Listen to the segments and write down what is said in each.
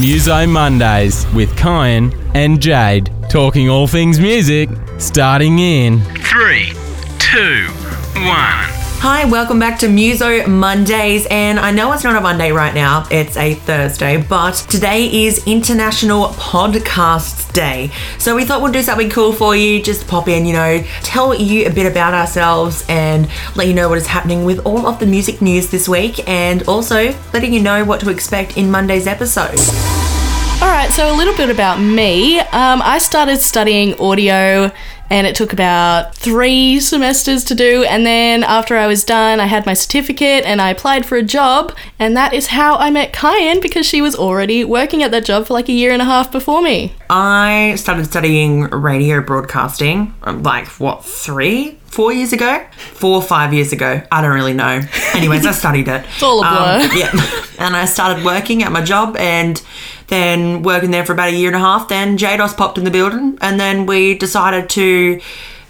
Muso Mondays with Kyan and Jade, talking all things music, starting in Three, two, one. Hi, welcome back to Muso Mondays. And I know it's not a Monday right now, it's a Thursday, but today is International Podcasts Day. So we thought we'd do something cool for you, just pop in, you know, tell you a bit about ourselves and let you know what is happening with all of the music news this week, and also letting you know what to expect in Monday's episode. All right, so a little bit about me. Um, I started studying audio and it took about three semesters to do. And then after I was done, I had my certificate and I applied for a job. And that is how I met Kyan because she was already working at that job for like a year and a half before me. I started studying radio broadcasting, um, like what, three? Four years ago? Four or five years ago. I don't really know. Anyways, I studied it. It's all a blur. Um, yeah. And I started working at my job and then working there for about a year and a half. Then JDOS popped in the building and then we decided to,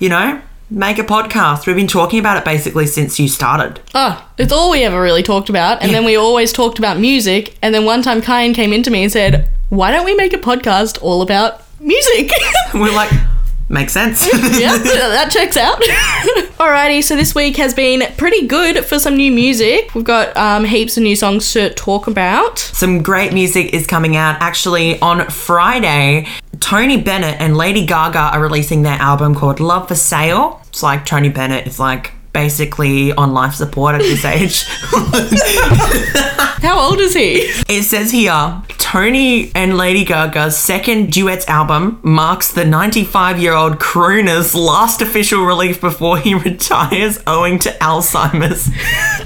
you know, make a podcast. We've been talking about it basically since you started. Oh, it's all we ever really talked about. And Yeah. then we always talked about music. And then one time Kyan came into me and said, Why don't we make a podcast all about music? We're like, makes sense. yeah, that checks out. Alrighty, so this week has been pretty good for some new music. We've got um, heaps of new songs to talk about. Some great music is coming out actually on Friday. Tony Bennett and Lady Gaga are releasing their album called Love for Sale. It's like Tony Bennett is like basically on life support at this age. How old is he? it says here Tony and Lady Gaga's second duets album marks the 95 year old crooner's last official release before he retires owing to Alzheimer's.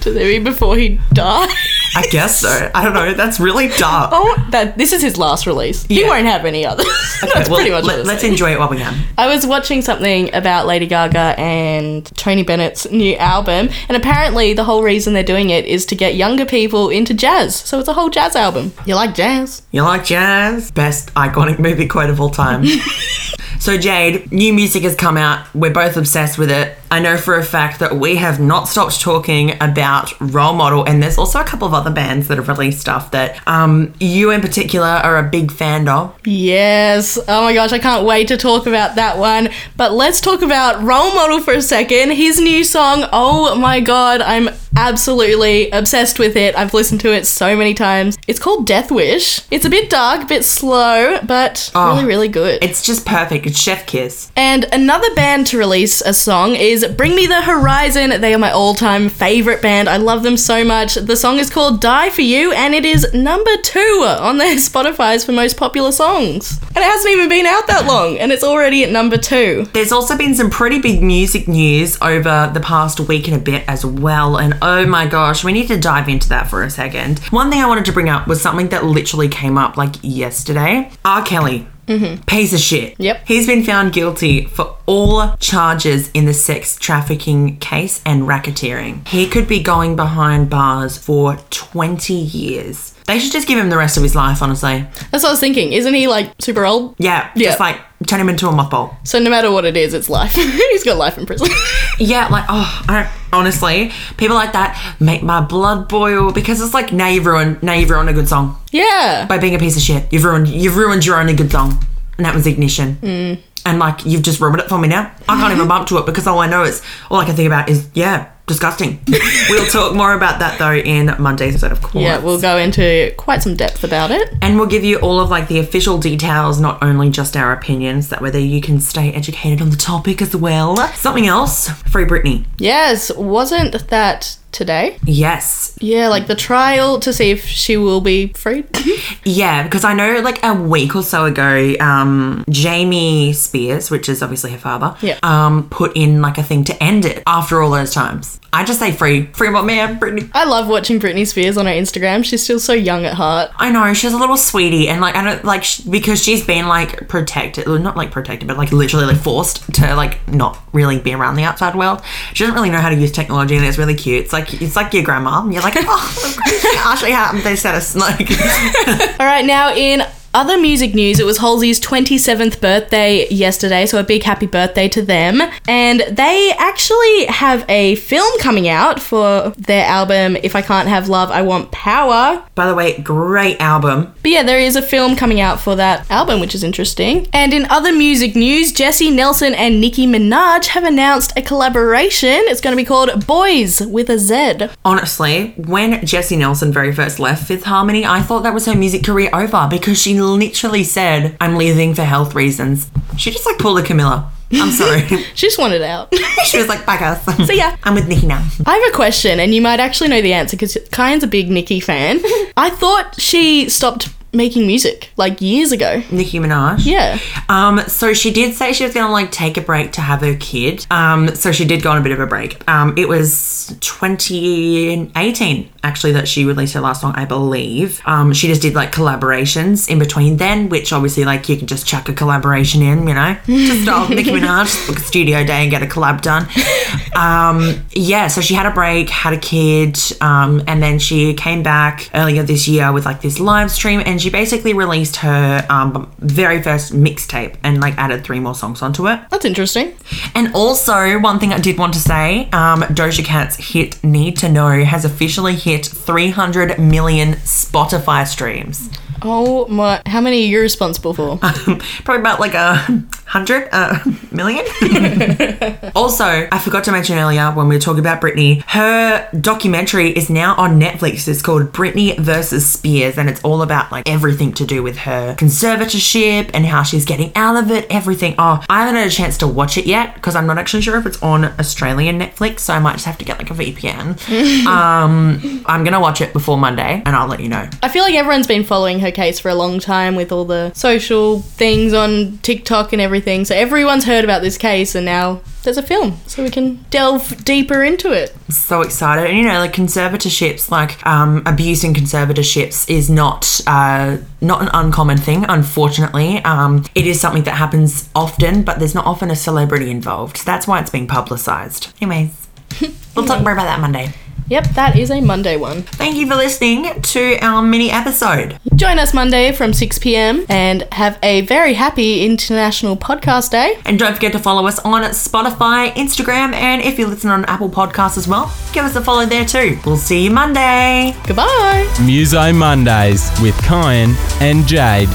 Does it mean before he died? I guess so. I don't know. That's really dark. Oh, that this is his last release. He Yeah. won't have any others. That's Well, pretty much let, what let's it's enjoy it while we can. I was watching something about Lady Gaga and Tony Bennett's new album, and apparently the whole reason they're doing it is to get younger people into jazz. So it's a whole jazz album. You like jazz? You like jazz? Best iconic movie quote of all time. so, Jade, new music has come out. We're both obsessed with it. I know for a fact that we have not stopped talking about Role Model, and there's also a couple of other bands that have released stuff that um, you in particular are a big fan of. Yes. Oh my gosh, I can't wait to talk about that one. But let's talk about Role Model for a second. His new song, oh my god, I'm absolutely obsessed with it. I've listened to it so many times. It's called Death Wish. It's a bit dark, a bit slow, but really, really good. It's just perfect. It's Chef Kiss. And another band to release a song is Bring Me the Horizon. They are my all time favorite band. I love them so much. The song is called Die for You, and it is number two on their Spotify's for most popular songs. And it hasn't even been out that long, and it's already at number two. There's also been some pretty big music news over the past week and a bit as well. And oh my gosh, we need to dive into that for a second. One thing I wanted to bring up was something that literally came up like yesterday. R. Kelly. Mm-hmm. Piece of shit. Yep. He's been found guilty for all charges in the sex trafficking case and racketeering. He could be going behind bars for 20 years. They should just give him the rest of his life, honestly. That's what I was thinking. Isn't he like super old? Yeah, Yeah. just like turn him into a mothball. So no matter what it is, it's life. He's got life in prison. Yeah, like oh, I don't, honestly, people like that make my blood boil because it's like now you've ruined, now you've ruined a good song yeah. by being a piece of shit. You've ruined, you've ruined your only good song, and that was Ignition. Mm. And like you've just ruined it for me now. I can't even bump to it because all I know is all I can think about is yeah, disgusting. we'll talk more about that though in Monday's episode, of course. Yeah, we'll go into quite some depth about it. And we'll give you all of like the official details, not only just our opinions, that whether you can stay educated on the topic as well. Something else, Free Britney. Yes, wasn't that today? Yes, Yeah, like the trial to see if she will be freed. Yeah, because I know like a week or so ago, um, Jamie Spears, which is obviously her father, Yeah. um, put in like a thing to end it after all those times. I just say free, free what man, Britney. I love watching Britney Spears on her Instagram. She's still so young at heart. I know she's a little sweetie, and like I don't like sh- because she's been like protected, not like protected, but like literally like forced to like not really be around the outside world. She doesn't really know how to use technology, and it's really cute. It's like it's like your grandma. You're like, oh, actually, how they set us like. All right, now in other music news, it was Halsey's 27th birthday yesterday, so a big happy birthday to them. And they actually have a film coming out for their album, If I Can't Have Love, I Want Power. By the way, great album. But yeah, there is a film coming out for that album, which is interesting. And in other music news, Jesy Nelson and Nicki Minaj have announced a collaboration. It's going to be called Boys with a Z. Honestly, when Jesy Nelson very first left Fifth Harmony, I thought that was her music career over because she literally said, I'm leaving for health reasons. She just like pulled a Camila. I'm sorry. She just wanted out. she was like, bye guys. So yeah. I'm with Nicki now. I have a question, and you might actually know the answer because Kyan's a big Nicki fan. I thought she stopped making music like years ago. Nicki Minaj. Yeah. Um, so she did say she was gonna like take a break to have her kid. Um, so she did go on a bit of a break. Um, it was 2018 actually that she released her last song, I believe. Um, she just did like collaborations in between then, which obviously like you can just chuck a collaboration in, you know, just start Nicki Minaj, book a studio day and get a collab done. Um, yeah, so she had a break, had a kid, um, and then she came back earlier this year with like this live stream, and she basically released her um, very first mixtape and like added three more songs onto it. That's interesting. And also, one thing I did want to say um, Doja Cat's hit Need to Know has officially hit 300 million Spotify streams. Oh my, how many are you responsible for? Probably about like a hundred uh, million. also, I forgot to mention earlier when we were talking about Britney, her documentary is now on Netflix. It's called Britney versus Spears, and it's all about like everything to do with her conservatorship and how she's getting out of it. Everything. Oh, I haven't had a chance to watch it yet because I'm not actually sure if it's on Australian Netflix, so I might just have to get like a VPN. um, I'm gonna watch it before Monday, and I'll let you know. I feel like everyone's been following her case for a long time with all the social things on TikTok and everything. So everyone's heard about this case, and now there's a film, so we can delve deeper into it. so excited. And you know, like conservatorships, like um, abuse in conservatorships, is not uh, not an uncommon thing. Unfortunately, um, it is something that happens often, but there's not often a celebrity involved. That's why it's being publicised. Anyways, we'll talk more about that Monday. Yep, that is a Monday one. Thank you for listening to our mini episode. Join us Monday from 6 p.m. and have a very happy International Podcast Day. And don't forget to follow us on Spotify, Instagram, and if you listen on Apple Podcasts as well, give us a follow there too. We'll see you Monday. Goodbye. Muso Mondays with Kyan and Jade.